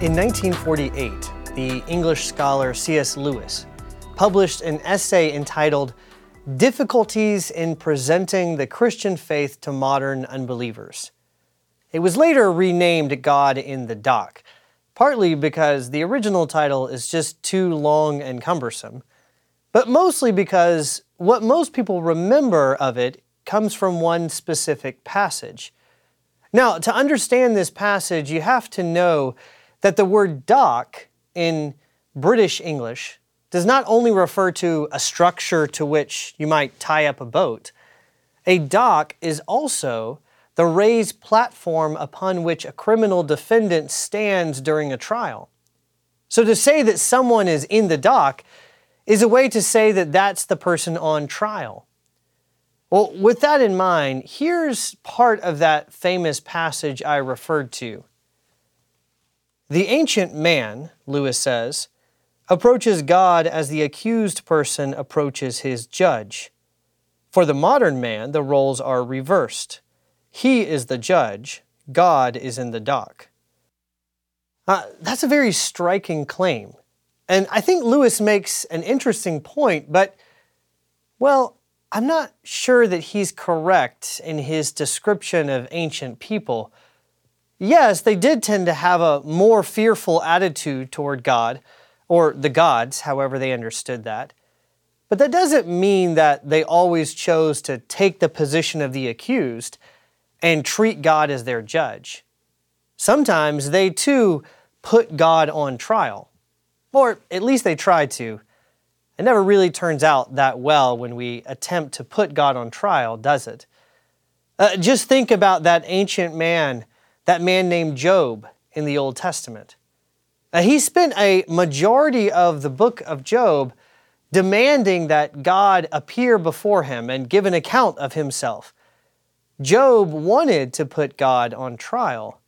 In 1948, the English scholar C.S. Lewis published an essay entitled Difficulties in Presenting the Christian Faith to Modern Unbelievers. It was later renamed God in the Dock, partly because the original title is just too long and cumbersome, but mostly because what most people remember of it comes from one specific passage. Now, to understand this passage, you have to know that the word dock in British English does not only refer to a structure to which you might tie up a boat, a dock is also the raised platform upon which a criminal defendant stands during a trial. So to say that someone is in the dock is a way to say that that's the person on trial. Well, with that in mind, here's part of that famous passage I referred to. The ancient man, Lewis says, approaches God as the accused person approaches his judge. For the modern man, the roles are reversed. He is the judge, God is in the dock. Uh, that's a very striking claim. And I think Lewis makes an interesting point, but, well, I'm not sure that he's correct in his description of ancient people. Yes, they did tend to have a more fearful attitude toward God, or the gods, however they understood that. But that doesn't mean that they always chose to take the position of the accused and treat God as their judge. Sometimes they too put God on trial, or at least they try to. It never really turns out that well when we attempt to put God on trial, does it? Uh, just think about that ancient man that man named Job in the Old Testament. Now, he spent a majority of the book of Job demanding that God appear before him and give an account of himself. Job wanted to put God on trial.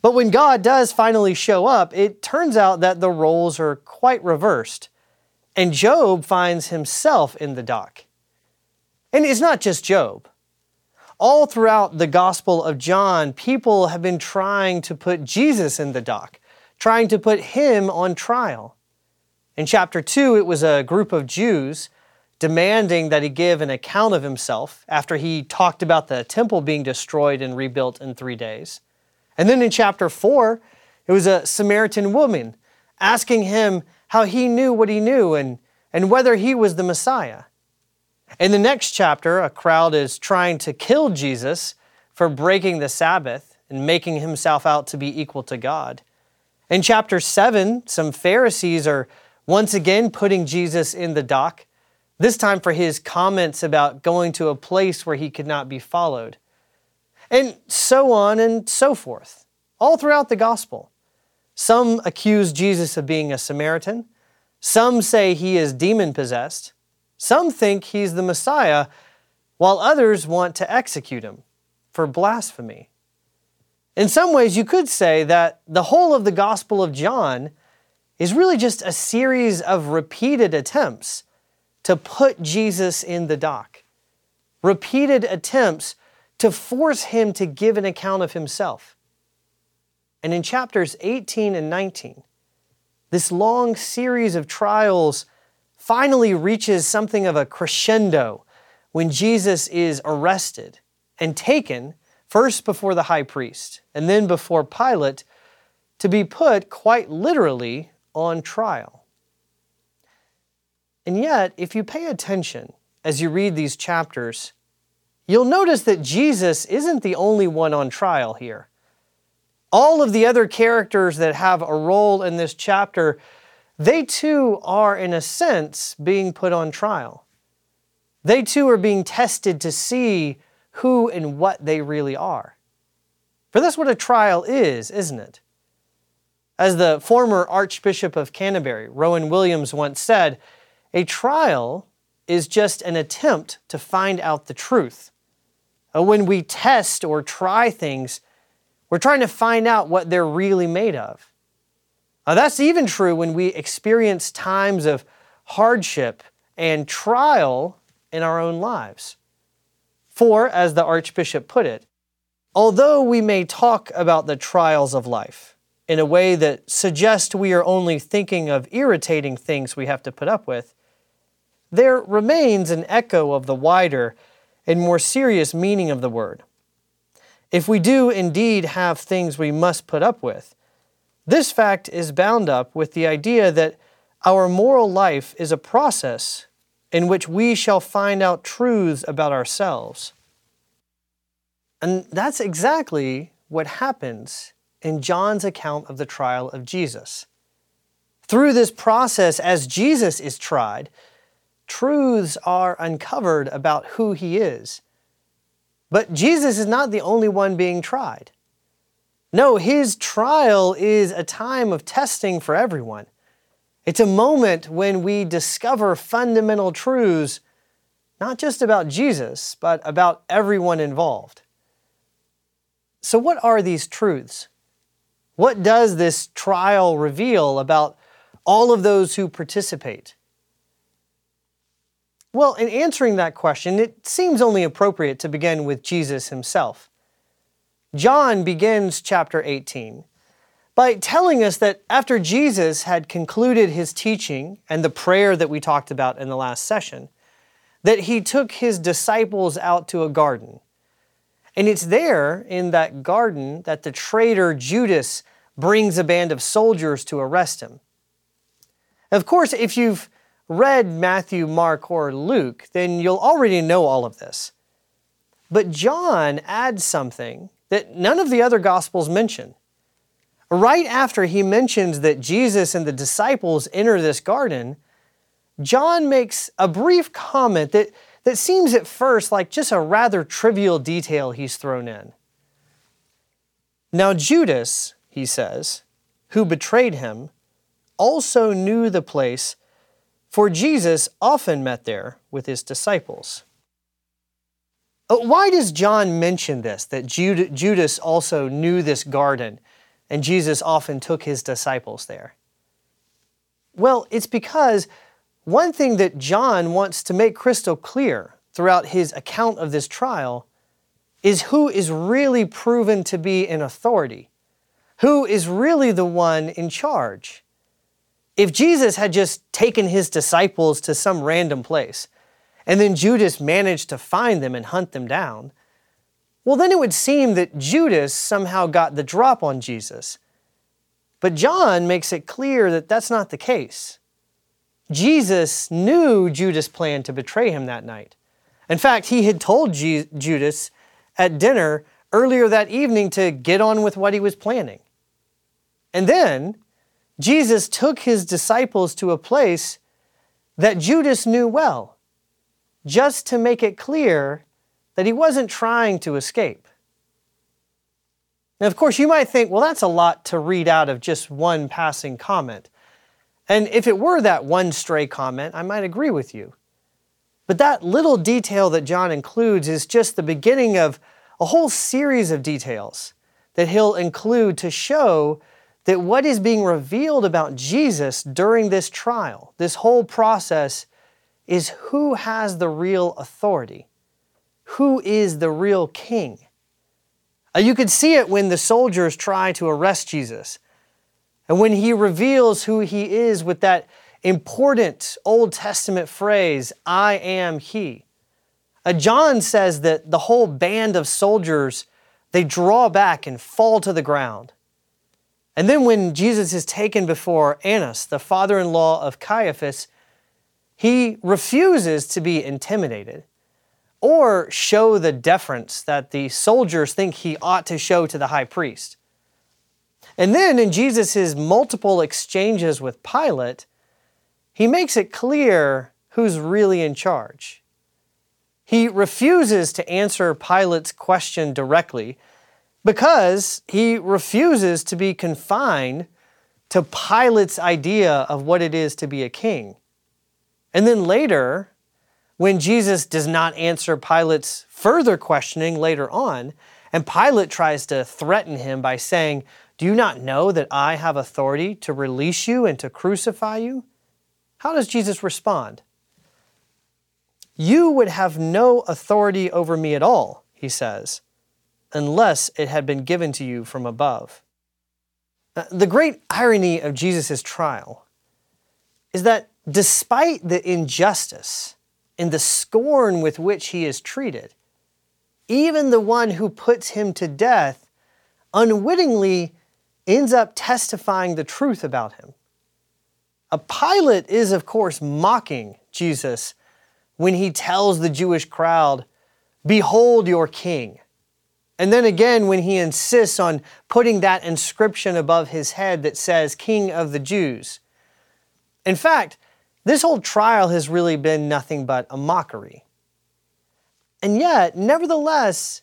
But when God does finally show up, it turns out that the roles are quite reversed, and Job finds himself in the dock. And it's not just Job. All throughout the Gospel of John, people have been trying to put Jesus in the dock, trying to put him on trial. In chapter 2, it was a group of Jews demanding that he give an account of himself after he talked about the temple being destroyed and rebuilt in three days. And then in chapter 4, it was a Samaritan woman asking him how he knew what he knew and, and whether he was the Messiah. In the next chapter, a crowd is trying to kill Jesus for breaking the Sabbath and making himself out to be equal to God. In chapter 7, some Pharisees are once again putting Jesus in the dock, this time for his comments about going to a place where he could not be followed. And so on and so forth, all throughout the gospel. Some accuse Jesus of being a Samaritan. Some say he is demon possessed. Some think he's the Messiah, while others want to execute him for blasphemy. In some ways, you could say that the whole of the Gospel of John is really just a series of repeated attempts to put Jesus in the dock, repeated attempts to force him to give an account of himself. And in chapters 18 and 19, this long series of trials finally reaches something of a crescendo when Jesus is arrested and taken first before the high priest and then before Pilate to be put quite literally on trial. And yet, if you pay attention as you read these chapters, you'll notice that Jesus isn't the only one on trial here. All of the other characters that have a role in this chapter they too are, in a sense, being put on trial. They too are being tested to see who and what they really are. For that's what a trial is, isn't it? As the former Archbishop of Canterbury, Rowan Williams, once said, a trial is just an attempt to find out the truth. Uh, when we test or try things, we're trying to find out what they're really made of. Uh, that's even true when we experience times of hardship and trial in our own lives. For, as the Archbishop put it, although we may talk about the trials of life, in a way that suggests we are only thinking of irritating things we have to put up with, there remains an echo of the wider and more serious meaning of the word. If we do indeed have things we must put up with, this fact is bound up with the idea that our moral life is a process in which we shall find out truths about ourselves. And that's exactly what happens in John's account of the trial of Jesus. Through this process, as Jesus is tried, truths are uncovered about who he is. But Jesus is not the only one being tried. No, his trial is a time of testing for everyone. It's a moment when we discover fundamental truths, not just about Jesus, but about everyone involved. So, what are these truths? What does this trial reveal about all of those who participate? Well, in answering that question, it seems only appropriate to begin with Jesus himself. John begins chapter 18 by telling us that after Jesus had concluded his teaching and the prayer that we talked about in the last session, that he took his disciples out to a garden. And it's there in that garden that the traitor Judas brings a band of soldiers to arrest him. Of course, if you've read Matthew, Mark, or Luke, then you'll already know all of this. But John adds something that none of the other Gospels mention. Right after he mentions that Jesus and the disciples enter this garden, John makes a brief comment that, that seems at first like just a rather trivial detail he's thrown in. Now, Judas, he says, who betrayed him, also knew the place for Jesus often met there with his disciples. Uh, why does John mention this, that Judas also knew this garden and Jesus often took his disciples there? Well, it's because one thing that John wants to make crystal clear throughout his account of this trial is who is really proven to be in authority, who is really the one in charge. If Jesus had just taken his disciples to some random place, and then Judas managed to find them and hunt them down, well, then it would seem that Judas somehow got the drop on Jesus. But John makes it clear that that's not the case. Jesus knew Judas planned to betray him that night. In fact, he had told G- Judas at dinner earlier that evening to get on with what he was planning. And then Jesus took his disciples to a place that Judas knew well, just to make it clear that he wasn't trying to escape. Now, of course, you might think, well, that's a lot to read out of just one passing comment. And if it were that one stray comment, I might agree with you. But that little detail that John includes is just the beginning of a whole series of details that he'll include to show that what is being revealed about Jesus during this trial, this whole process, is who has the real authority, who is the real king. Uh, you could see it when the soldiers try to arrest Jesus. And when he reveals who he is with that important Old Testament phrase, I am he. Uh, John says that the whole band of soldiers, they draw back and fall to the ground. And then when Jesus is taken before Annas, the father in law of Caiaphas, he refuses to be intimidated or show the deference that the soldiers think he ought to show to the high priest. And then in Jesus' multiple exchanges with Pilate, he makes it clear who's really in charge. He refuses to answer Pilate's question directly because he refuses to be confined to Pilate's idea of what it is to be a king. And then later, when Jesus does not answer Pilate's further questioning later on, and Pilate tries to threaten him by saying, Do you not know that I have authority to release you and to crucify you? How does Jesus respond? You would have no authority over me at all, he says unless it had been given to you from above. The great irony of Jesus' trial is that despite the injustice and the scorn with which he is treated, even the one who puts him to death unwittingly ends up testifying the truth about him. A Pilate is, of course, mocking Jesus when he tells the Jewish crowd, Behold your king. And then again, when he insists on putting that inscription above his head that says, King of the Jews. In fact, this whole trial has really been nothing but a mockery. And yet, nevertheless,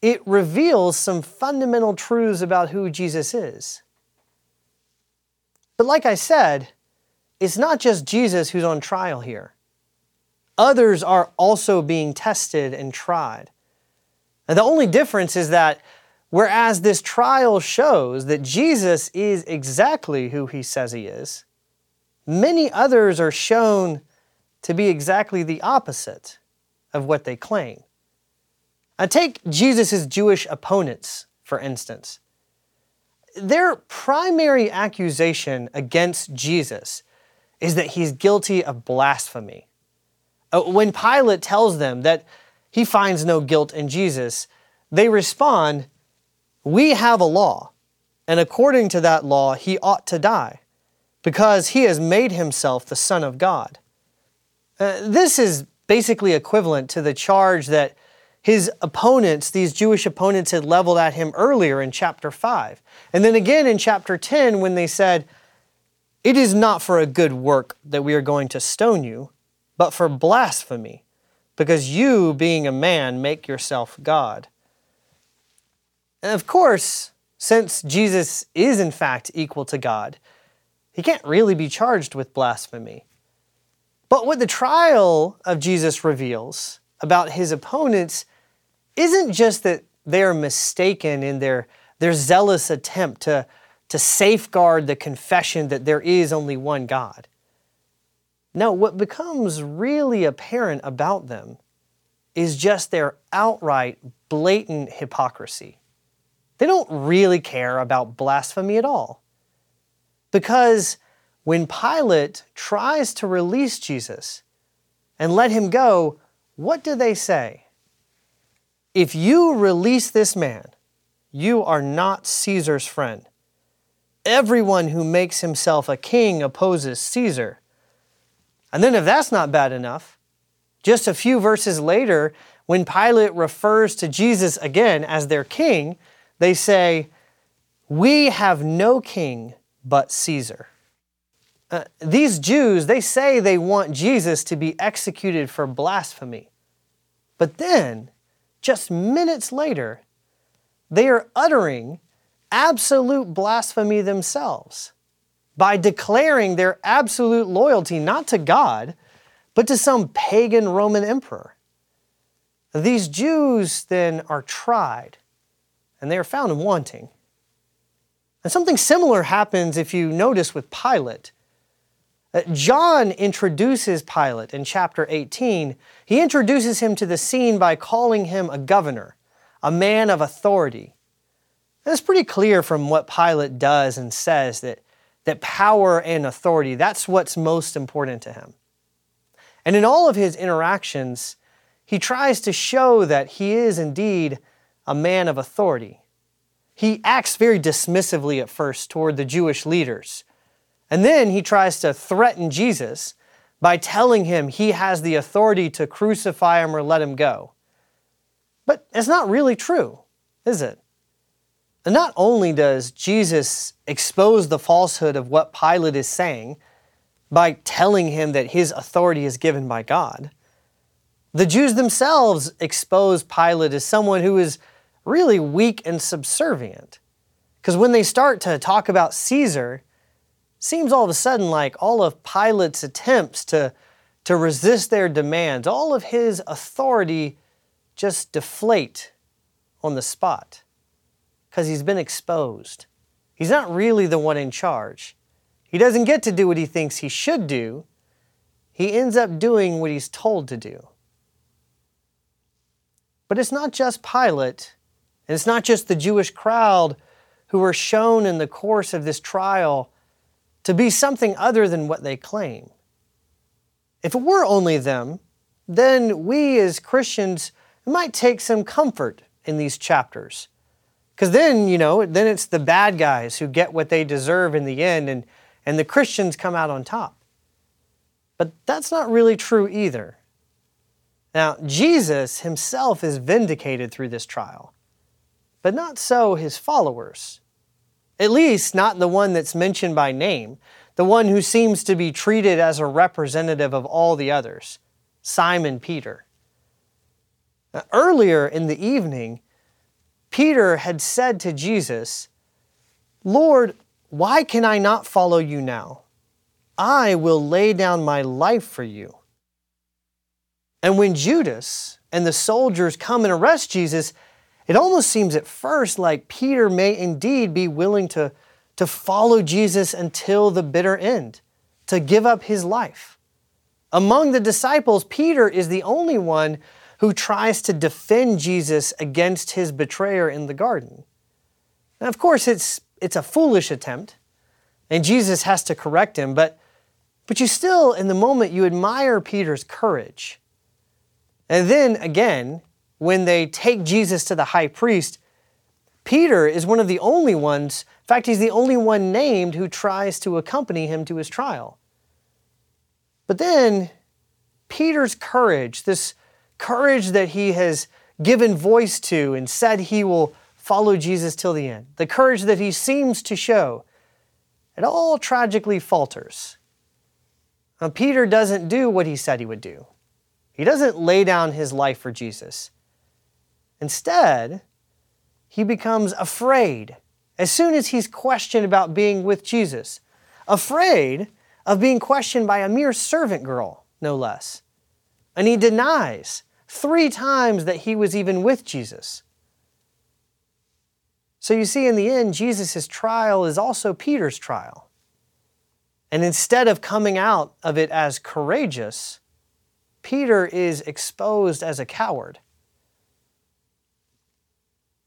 it reveals some fundamental truths about who Jesus is. But like I said, it's not just Jesus who's on trial here. Others are also being tested and tried. And the only difference is that whereas this trial shows that Jesus is exactly who he says he is, many others are shown to be exactly the opposite of what they claim. Now, take Jesus' Jewish opponents, for instance. Their primary accusation against Jesus is that he's guilty of blasphemy. Uh, when Pilate tells them that he finds no guilt in Jesus, they respond, We have a law, and according to that law, he ought to die, because he has made himself the Son of God. Uh, this is basically equivalent to the charge that his opponents, these Jewish opponents, had leveled at him earlier in chapter 5. And then again in chapter 10 when they said, It is not for a good work that we are going to stone you, but for blasphemy because you, being a man, make yourself God. And of course, since Jesus is in fact equal to God, he can't really be charged with blasphemy. But what the trial of Jesus reveals about his opponents isn't just that they're mistaken in their, their zealous attempt to, to safeguard the confession that there is only one God. No, what becomes really apparent about them is just their outright, blatant hypocrisy. They don't really care about blasphemy at all. Because when Pilate tries to release Jesus and let him go, what do they say? If you release this man, you are not Caesar's friend. Everyone who makes himself a king opposes Caesar. And then, if that's not bad enough, just a few verses later, when Pilate refers to Jesus again as their king, they say, We have no king but Caesar. Uh, these Jews, they say they want Jesus to be executed for blasphemy. But then, just minutes later, they are uttering absolute blasphemy themselves by declaring their absolute loyalty not to God, but to some pagan Roman emperor. These Jews then are tried and they are found wanting. And something similar happens if you notice with Pilate. Uh, John introduces Pilate in chapter 18. He introduces him to the scene by calling him a governor, a man of authority. And it's pretty clear from what Pilate does and says that that power and authority, that's what's most important to him. And in all of his interactions, he tries to show that he is indeed a man of authority. He acts very dismissively at first toward the Jewish leaders. And then he tries to threaten Jesus by telling him he has the authority to crucify him or let him go. But it's not really true, is it? And not only does Jesus expose the falsehood of what Pilate is saying by telling him that his authority is given by God, the Jews themselves expose Pilate as someone who is really weak and subservient. Because when they start to talk about Caesar, seems all of a sudden like all of Pilate's attempts to, to resist their demands, all of his authority just deflate on the spot because he's been exposed. He's not really the one in charge. He doesn't get to do what he thinks he should do. He ends up doing what he's told to do. But it's not just Pilate, and it's not just the Jewish crowd who are shown in the course of this trial to be something other than what they claim. If it were only them, then we as Christians might take some comfort in these chapters. Because then, you know, then it's the bad guys who get what they deserve in the end, and, and the Christians come out on top. But that's not really true either. Now, Jesus himself is vindicated through this trial, but not so his followers. At least, not the one that's mentioned by name, the one who seems to be treated as a representative of all the others, Simon Peter. Now, earlier in the evening, Peter had said to Jesus, Lord, why can I not follow you now? I will lay down my life for you. And when Judas and the soldiers come and arrest Jesus, it almost seems at first like Peter may indeed be willing to, to follow Jesus until the bitter end, to give up his life. Among the disciples, Peter is the only one who tries to defend Jesus against his betrayer in the garden. Now, of course, it's, it's a foolish attempt, and Jesus has to correct him, but, but you still, in the moment, you admire Peter's courage. And then again, when they take Jesus to the high priest, Peter is one of the only ones, in fact, he's the only one named who tries to accompany him to his trial. But then, Peter's courage, this courage that he has given voice to and said he will follow Jesus till the end, the courage that he seems to show, it all tragically falters. Now, Peter doesn't do what he said he would do. He doesn't lay down his life for Jesus. Instead, he becomes afraid as soon as he's questioned about being with Jesus, afraid of being questioned by a mere servant girl, no less. And he denies three times that he was even with Jesus. So you see, in the end, Jesus' trial is also Peter's trial. And instead of coming out of it as courageous, Peter is exposed as a coward.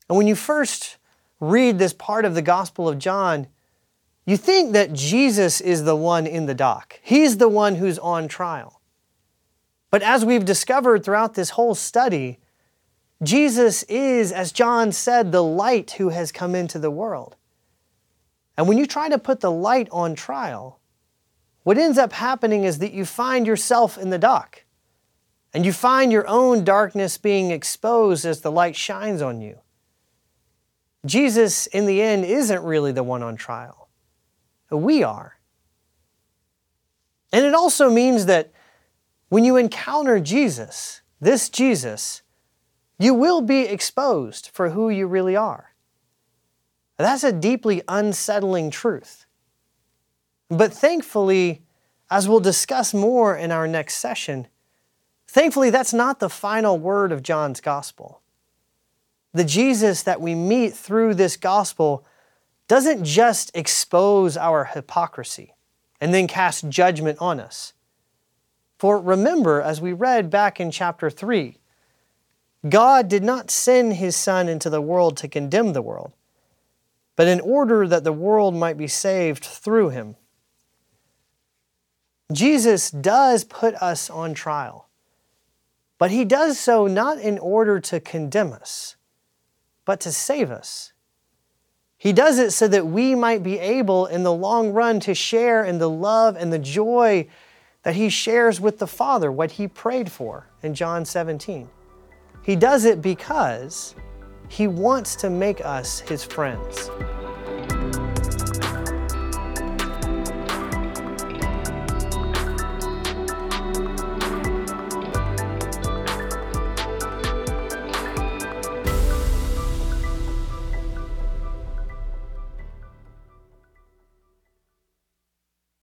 And when you first read this part of the Gospel of John, you think that Jesus is the one in the dock. He's the one who's on trial. But as we've discovered throughout this whole study, Jesus is, as John said, the light who has come into the world. And when you try to put the light on trial, what ends up happening is that you find yourself in the dock and you find your own darkness being exposed as the light shines on you. Jesus, in the end, isn't really the one on trial. We are. And it also means that when you encounter Jesus, this Jesus, you will be exposed for who you really are. That's a deeply unsettling truth. But thankfully, as we'll discuss more in our next session, Thankfully, that's not the final word of John's gospel. The Jesus that we meet through this gospel doesn't just expose our hypocrisy and then cast judgment on us. For remember, as we read back in chapter 3, God did not send his Son into the world to condemn the world, but in order that the world might be saved through him. Jesus does put us on trial. But he does so not in order to condemn us, but to save us. He does it so that we might be able in the long run to share in the love and the joy that he shares with the Father, what he prayed for in John 17. He does it because he wants to make us his friends.